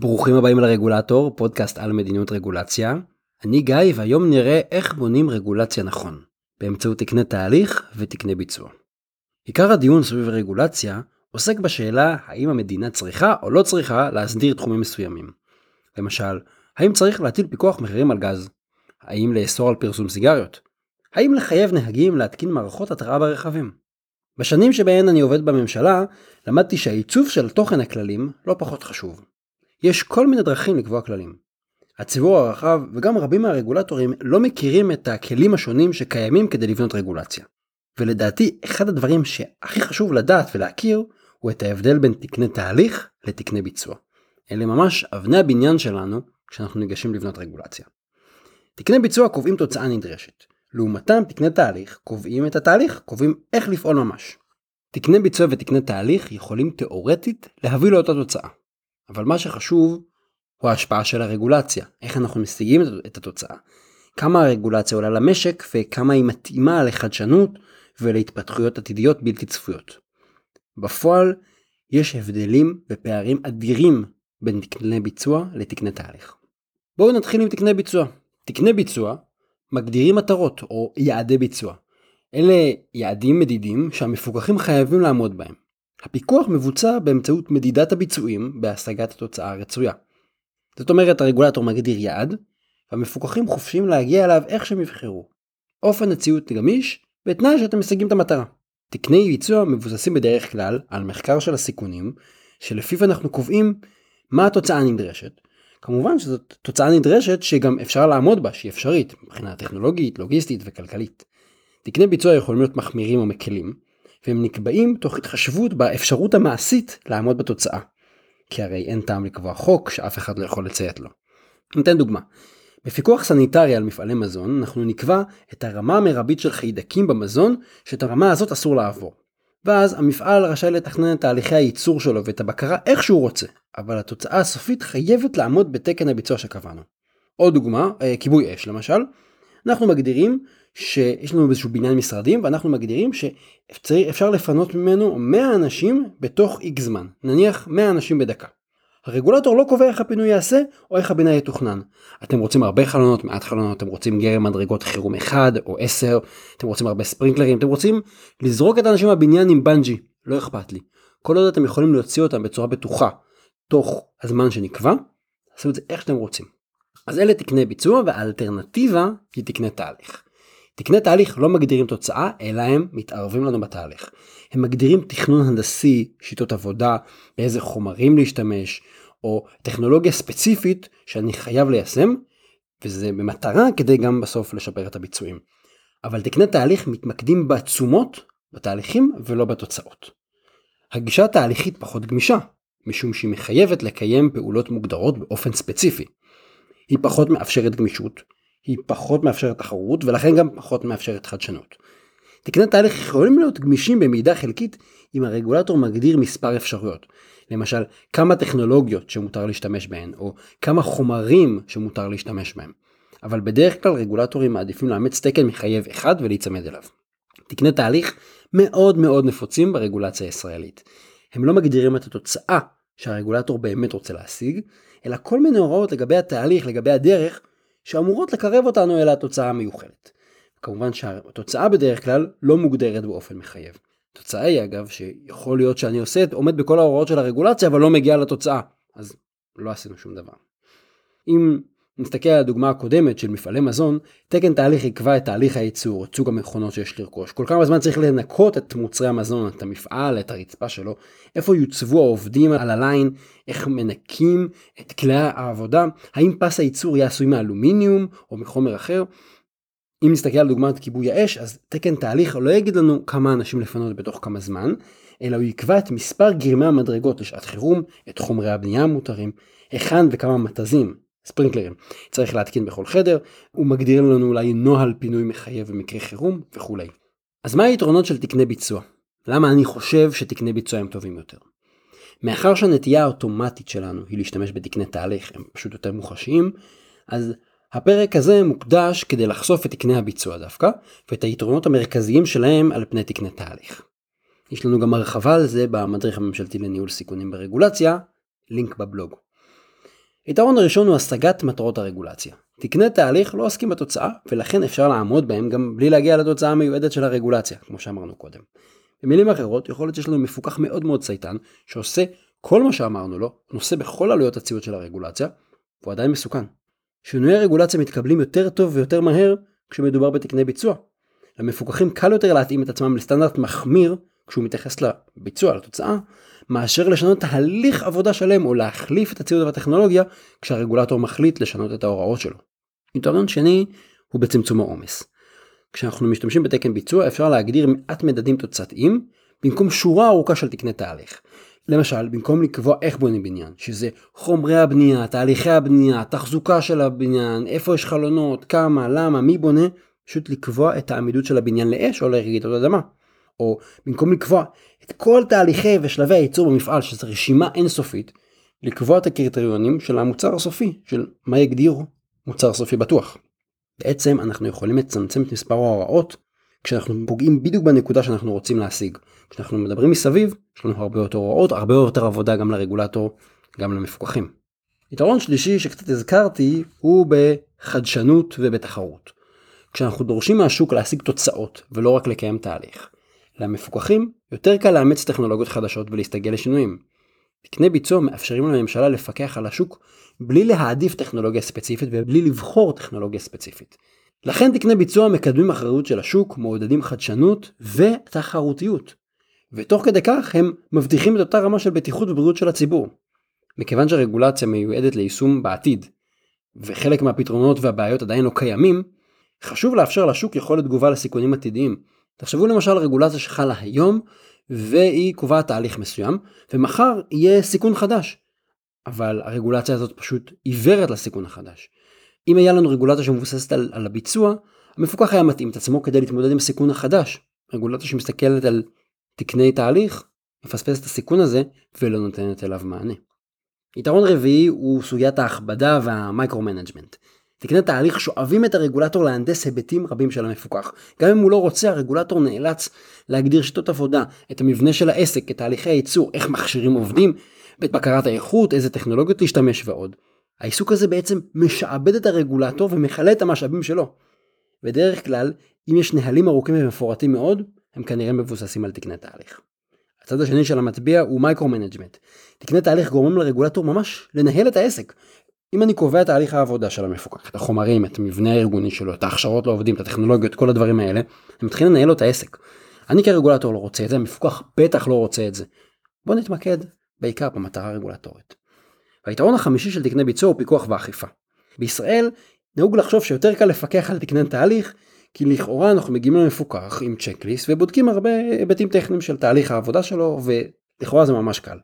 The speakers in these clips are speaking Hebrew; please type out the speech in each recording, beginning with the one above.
ברוכים הבאים לרגולטור, פודקאסט על מדיניות רגולציה. אני גיא והיום נראה איך בונים רגולציה נכון, באמצעות תקני תהליך ותקני ביצוע. עיקר הדיון סביב רגולציה עוסק בשאלה האם המדינה צריכה או לא צריכה להסדיר תחומים מסוימים. למשל, האם צריך להטיל פיקוח מחירים על גז? האם לאסור על פרסום סיגריות? האם לחייב נהגים להתקין מערכות התראה ברכבים? בשנים שבהן אני עובד בממשלה, למדתי שהעיצוב של תוכן הכללים לא פחות חשוב. יש כל מיני דרכים לקבוע כללים. הציבור הרחב וגם רבים מהרגולטורים לא מכירים את הכלים השונים שקיימים כדי לבנות רגולציה. ולדעתי אחד הדברים שהכי חשוב לדעת ולהכיר הוא את ההבדל בין תקני תהליך לתקני ביצוע. אלה ממש אבני הבניין שלנו כשאנחנו ניגשים לבנות רגולציה. תקני ביצוע קובעים תוצאה נדרשת. לעומתם תקני תהליך קובעים את התהליך, קובעים איך לפעול ממש. תקני ביצוע ותקני תהליך יכולים תאורטית להביא לאותה תוצאה. אבל מה שחשוב הוא ההשפעה של הרגולציה, איך אנחנו משיגים את התוצאה. כמה הרגולציה עולה למשק וכמה היא מתאימה לחדשנות ולהתפתחויות עתידיות בלתי צפויות. בפועל יש הבדלים ופערים אדירים בין תקני ביצוע לתקני תהליך. בואו נתחיל עם תקני ביצוע. תקני ביצוע מגדירים מטרות או יעדי ביצוע. אלה יעדים מדידים שהמפוקחים חייבים לעמוד בהם. הפיקוח מבוצע באמצעות מדידת הביצועים בהשגת התוצאה הרצויה. זאת אומרת הרגולטור מגדיר יעד, והמפוקחים חופשיים להגיע אליו איך שהם יבחרו. אופן הציות גמיש, בתנאי שאתם משיגים את המטרה. תקני ביצוע מבוססים בדרך כלל על מחקר של הסיכונים, שלפיו אנחנו קובעים מה התוצאה הנדרשת. כמובן שזאת תוצאה נדרשת שגם אפשר לעמוד בה, שהיא אפשרית, מבחינה טכנולוגית, לוגיסטית וכלכלית. תקני ביצוע יכולים להיות מחמירים או מקלים, והם נקבעים תוך התחשבות באפשרות המעשית לעמוד בתוצאה. כי הרי אין טעם לקבוע חוק שאף אחד לא יכול לציית לו. ניתן דוגמה. בפיקוח סניטרי על מפעלי מזון אנחנו נקבע את הרמה המרבית של חיידקים במזון שאת הרמה הזאת אסור לעבור. ואז המפעל רשאי לתכנן את תהליכי הייצור שלו ואת הבקרה איך שהוא רוצה, אבל התוצאה הסופית חייבת לעמוד בתקן הביצוע שקבענו. עוד דוגמה, אה, כיבוי אש למשל, אנחנו מגדירים שיש לנו איזשהו בניין משרדים ואנחנו מגדירים שאפשר לפנות ממנו 100 אנשים בתוך איקס זמן, נניח 100 אנשים בדקה. הרגולטור לא קובע איך הפינוי ייעשה או איך הבינוי יתוכנן. אתם רוצים הרבה חלונות, מעט חלונות, אתם רוצים גרם מדרגות חירום 1 או 10, אתם רוצים הרבה ספרינקלרים, אתם רוצים לזרוק את האנשים מהבניין עם בנג'י, לא אכפת לי. כל עוד אתם יכולים להוציא אותם בצורה בטוחה תוך הזמן שנקבע, תעשו את זה איך שאתם רוצים. אז אלה תקני ביצוע והאלטרנטיבה היא תקני תהליך. תקני תהליך לא מגדירים תוצאה, אלא הם מתערבים לנו בתהליך. הם מגדירים תכנון הנדסי, שיטות עבודה, באיזה חומרים להשתמש, או טכנולוגיה ספציפית שאני חייב ליישם, וזה במטרה כדי גם בסוף לשפר את הביצועים. אבל תקני תהליך מתמקדים בעצומות, בתהליכים ולא בתוצאות. הגישה התהליכית פחות גמישה, משום שהיא מחייבת לקיים פעולות מוגדרות באופן ספציפי. היא פחות מאפשרת גמישות, היא פחות מאפשרת תחרות ולכן גם פחות מאפשרת חדשנות. תקני תהליך יכולים להיות גמישים במידה חלקית אם הרגולטור מגדיר מספר אפשרויות. למשל, כמה טכנולוגיות שמותר להשתמש בהן, או כמה חומרים שמותר להשתמש בהם. אבל בדרך כלל רגולטורים מעדיפים לאמץ תקן מחייב אחד ולהיצמד אליו. תקני תהליך מאוד מאוד נפוצים ברגולציה הישראלית. הם לא מגדירים את התוצאה שהרגולטור באמת רוצה להשיג, אלא כל מיני הוראות לגבי התהליך, לגבי הדרך, שאמורות לקרב אותנו אל התוצאה המיוחלת. כמובן שהתוצאה בדרך כלל לא מוגדרת באופן מחייב. התוצאה היא אגב שיכול להיות שאני עושה, עומד בכל ההוראות של הרגולציה אבל לא מגיע לתוצאה, אז לא עשינו שום דבר. אם נסתכל על הדוגמה הקודמת של מפעלי מזון, תקן תהליך יקבע את תהליך הייצור, את סוג המכונות שיש לרכוש. כל כמה זמן צריך לנקות את מוצרי המזון, את המפעל, את הרצפה שלו, איפה יוצבו העובדים על הליין, איך מנקים את כלי העבודה, האם פס הייצור יהיה עשוי מאלומיניום או מחומר אחר. אם נסתכל על דוגמת כיבוי האש, אז תקן תהליך לא יגיד לנו כמה אנשים לפנות בתוך כמה זמן, אלא הוא יקבע את מספר גרמי המדרגות לשעת חירום, את חומרי הבנייה המותרים, היכן וכמה מתזים, ספרינקלרים צריך להתקין בכל חדר, הוא מגדיר לנו אולי נוהל פינוי מחייב במקרה חירום וכולי. אז מה היתרונות של תקני ביצוע? למה אני חושב שתקני ביצוע הם טובים יותר? מאחר שהנטייה האוטומטית שלנו היא להשתמש בתקני תהליך, הם פשוט יותר מוחשיים, אז הפרק הזה מוקדש כדי לחשוף את תקני הביצוע דווקא, ואת היתרונות המרכזיים שלהם על פני תקני תהליך. יש לנו גם הרחבה על זה במדריך הממשלתי לניהול סיכונים ברגולציה, לינק בבלוג. יתרון הראשון הוא השגת מטרות הרגולציה. תקני תהליך לא עוסקים בתוצאה, ולכן אפשר לעמוד בהם גם בלי להגיע לתוצאה המיועדת של הרגולציה, כמו שאמרנו קודם. במילים אחרות, יכול להיות שיש לנו מפוקח מאוד מאוד צייתן, שעושה כל מה שאמרנו לו, נושא בכל עלויות הציות של הרגולציה, והוא עדיין מסוכן. שינויי רגולציה מתקבלים יותר טוב ויותר מהר כשמדובר בתקני ביצוע. למפוקחים קל יותר להתאים את עצמם לסטנדרט מחמיר כשהוא מתייחס לביצוע, לתוצאה, מאשר לשנות תהליך עבודה שלם או להחליף את הציוד והטכנולוגיה כשהרגולטור מחליט לשנות את ההוראות שלו. יתרון שני הוא בצמצום העומס. כשאנחנו משתמשים בתקן ביצוע אפשר להגדיר מעט מדדים תוצאתיים במקום שורה ארוכה של תקני תהליך. למשל, במקום לקבוע איך בונים בניין, שזה חומרי הבנייה, תהליכי הבנייה, תחזוקה של הבניין, איפה יש חלונות, כמה, למה, מי בונה, פשוט לקבוע את העמידות של הבניין לאש או לרעידות אדמה. או במקום לקבוע את כל תהליכי ושלבי הייצור במפעל, שזו רשימה אינסופית, לקבוע את הקריטריונים של המוצר הסופי, של מה יגדירו מוצר סופי בטוח. בעצם אנחנו יכולים לצמצם את מספר ההוראות כשאנחנו פוגעים בדיוק בנקודה שאנחנו רוצים להשיג. כשאנחנו מדברים מסביב, יש לנו הרבה יותר הוראות, הרבה יותר עבודה גם לרגולטור, גם למפוקחים. יתרון שלישי שקצת הזכרתי הוא בחדשנות ובתחרות. כשאנחנו דורשים מהשוק להשיג תוצאות ולא רק לקיים תהליך. למפוקחים יותר קל לאמץ טכנולוגיות חדשות ולהסתגל לשינויים. תקני ביצוע מאפשרים לממשלה לפקח על השוק בלי להעדיף טכנולוגיה ספציפית ובלי לבחור טכנולוגיה ספציפית. לכן תקני ביצוע מקדמים אחריות של השוק, מעודדים חדשנות ותחרותיות. ותוך כדי כך הם מבטיחים את אותה רמה של בטיחות ובריאות של הציבור. מכיוון שהרגולציה מיועדת ליישום בעתיד, וחלק מהפתרונות והבעיות עדיין לא קיימים, חשוב לאפשר לשוק יכולת תגובה לסיכונים עתידיים. תחשבו למשל רגולציה שחלה היום, והיא קובעת תהליך מסוים, ומחר יהיה סיכון חדש. אבל הרגולציה הזאת פשוט עיוורת לסיכון החדש. אם היה לנו רגולציה שמבוססת על, על הביצוע, המפוקח היה מתאים את עצמו כדי להתמודד עם הסיכון החדש. רגולציה שמסתכלת על תקני תהליך, מפספס את הסיכון הזה ולא נותנת אליו מענה. יתרון רביעי הוא סוגיית ההכבדה וה micromanagement. תקני תהליך שואבים את הרגולטור להנדס היבטים רבים של המפוקח. גם אם הוא לא רוצה, הרגולטור נאלץ להגדיר שיטות עבודה, את המבנה של העסק, את תהליכי הייצור, איך מכשירים עובדים, את בקרת האיכות, איזה טכנולוגיות להשתמש ועוד. העיסוק הזה בעצם משעבד את הרגולטור ומכלה את המשאבים שלו. בדרך כלל, אם יש נהלים ארוכים ומפורטים מאוד, הם כנראה מבוססים על תקני תהליך. הצד השני של המטבע הוא micromanagement. תקני תהליך גורמים לרגולטור ממש לנהל את העסק. אם אני קובע את תהליך העבודה של המפוקח, את החומרים, את המבנה הארגוני שלו, את ההכשרות לעובדים, את הטכנולוגיות, כל הדברים האלה, הם מתחילים לנהל לו את העסק. אני כרגולטור לא רוצה את זה, המפוקח בטח לא רוצה את זה. בוא נתמקד בעיקר במטרה הרגולטורית. והיתרון החמישי של תקני ביצוע הוא פיקוח ואכיפה. בישראל נהוג לחשוב שיותר קל לפקח על תקני תהליך, כי לכאורה אנחנו מגיעים למפוקח עם צ'קליסט ובודקים הרבה היבטים טכניים של תהליך העבודה שלו, ולכאורה זה ממש קל.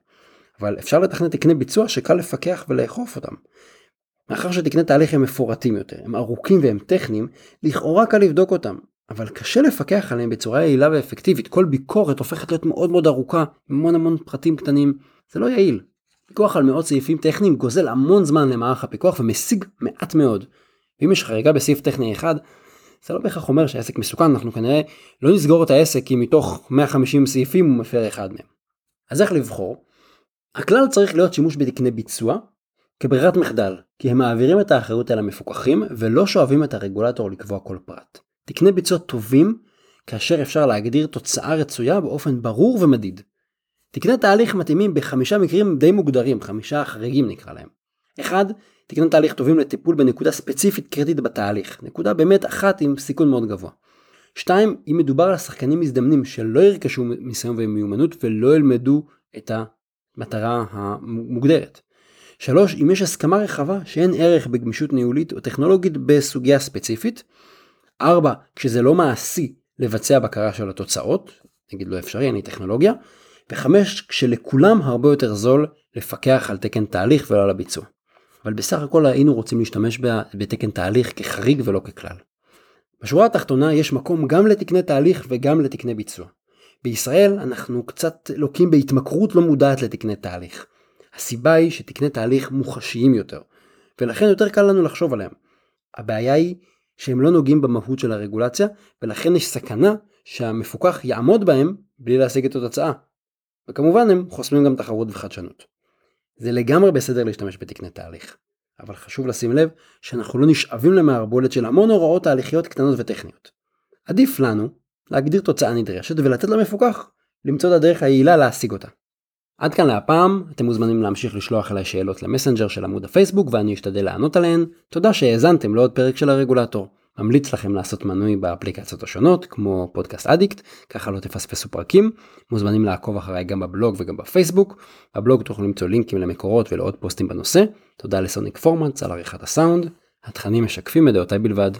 אבל אפשר לתכנן תקני ביצוע שקל לפקח ולאכוף אותם. מאחר שתקני תהליך הם מפורטים יותר, הם ארוכים והם טכניים, לכאורה קל לבדוק אותם, אבל קשה לפקח עליהם בצורה יעילה ואפקטיבית. כל ביקורת הופכת להיות מאוד מאוד ארוכה, עם המון המון פרטים קטנים, זה לא יעיל. פיקוח על מאות סעיפים טכניים גוזל המון זמן למערך הפיקוח ומשיג מעט מאוד. ואם יש חריגה בסעיף טכני אחד, זה לא בהכרח אומר שהעסק מסוכן, אנחנו כנראה לא נסגור את העסק אם מתוך 150 סעיפים הוא מפר אחד מהם. אז איך לבחור? הכלל צריך להיות שימוש בתקני ביצוע כברירת מחדל, כי הם מעבירים את האחריות על המפוקחים ולא שואבים את הרגולטור לקבוע כל פרט. תקני ביצוע טובים כאשר אפשר להגדיר תוצאה רצויה באופן ברור ומדיד. תקני תהליך מתאימים בחמישה מקרים די מוגדרים, חמישה חריגים נקרא להם. אחד, תקני תהליך טובים לטיפול בנקודה ספציפית קריטית בתהליך, נקודה באמת אחת עם סיכון מאוד גבוה. שתיים, אם מדובר על שחקנים מזדמנים שלא ירכשו ניסיון ומיומנות ולא ילמדו את המטרה המוגדרת. שלוש, אם יש הסכמה רחבה שאין ערך בגמישות ניהולית או טכנולוגית בסוגיה ספציפית. ארבע, כשזה לא מעשי לבצע בקרה של התוצאות, נגיד לא אפשרי, אין לי טכנולוגיה. וחמש, כשלכולם הרבה יותר זול לפקח על תקן תהליך ולא על הביצוע. אבל בסך הכל היינו רוצים להשתמש בתקן תהליך כחריג ולא ככלל. בשורה התחתונה יש מקום גם לתקני תהליך וגם לתקני ביצוע. בישראל אנחנו קצת לוקים בהתמכרות לא מודעת לתקני תהליך. הסיבה היא שתקני תהליך מוחשיים יותר, ולכן יותר קל לנו לחשוב עליהם. הבעיה היא שהם לא נוגעים במהות של הרגולציה, ולכן יש סכנה שהמפוקח יעמוד בהם בלי להשיג את התוצאה. וכמובן הם חוסמים גם תחרות וחדשנות. זה לגמרי בסדר להשתמש בתקני תהליך. אבל חשוב לשים לב שאנחנו לא נשאבים למערבולת של המון הוראות תהליכיות קטנות וטכניות. עדיף לנו להגדיר תוצאה נדרשת ולתת למפוקח למצוא את הדרך היעילה להשיג אותה. עד כאן להפעם, אתם מוזמנים להמשיך לשלוח אליי שאלות למסנג'ר של עמוד הפייסבוק ואני אשתדל לענות עליהן. תודה שהאזנתם לעוד פרק של הרגולטור. ממליץ לכם לעשות מנוי באפליקציות השונות כמו פודקאסט אדיקט, ככה לא תפספסו פרקים. מוזמנים לעקוב אחריי גם בבלוג וגם בפייסבוק. בבלוג תוכלו למצוא לינקים למקורות ולעוד פוסטים בנושא. תודה לסוניק פורמנס על עריכת הסאונד. התכנים משקפים את דעותיי בלבד.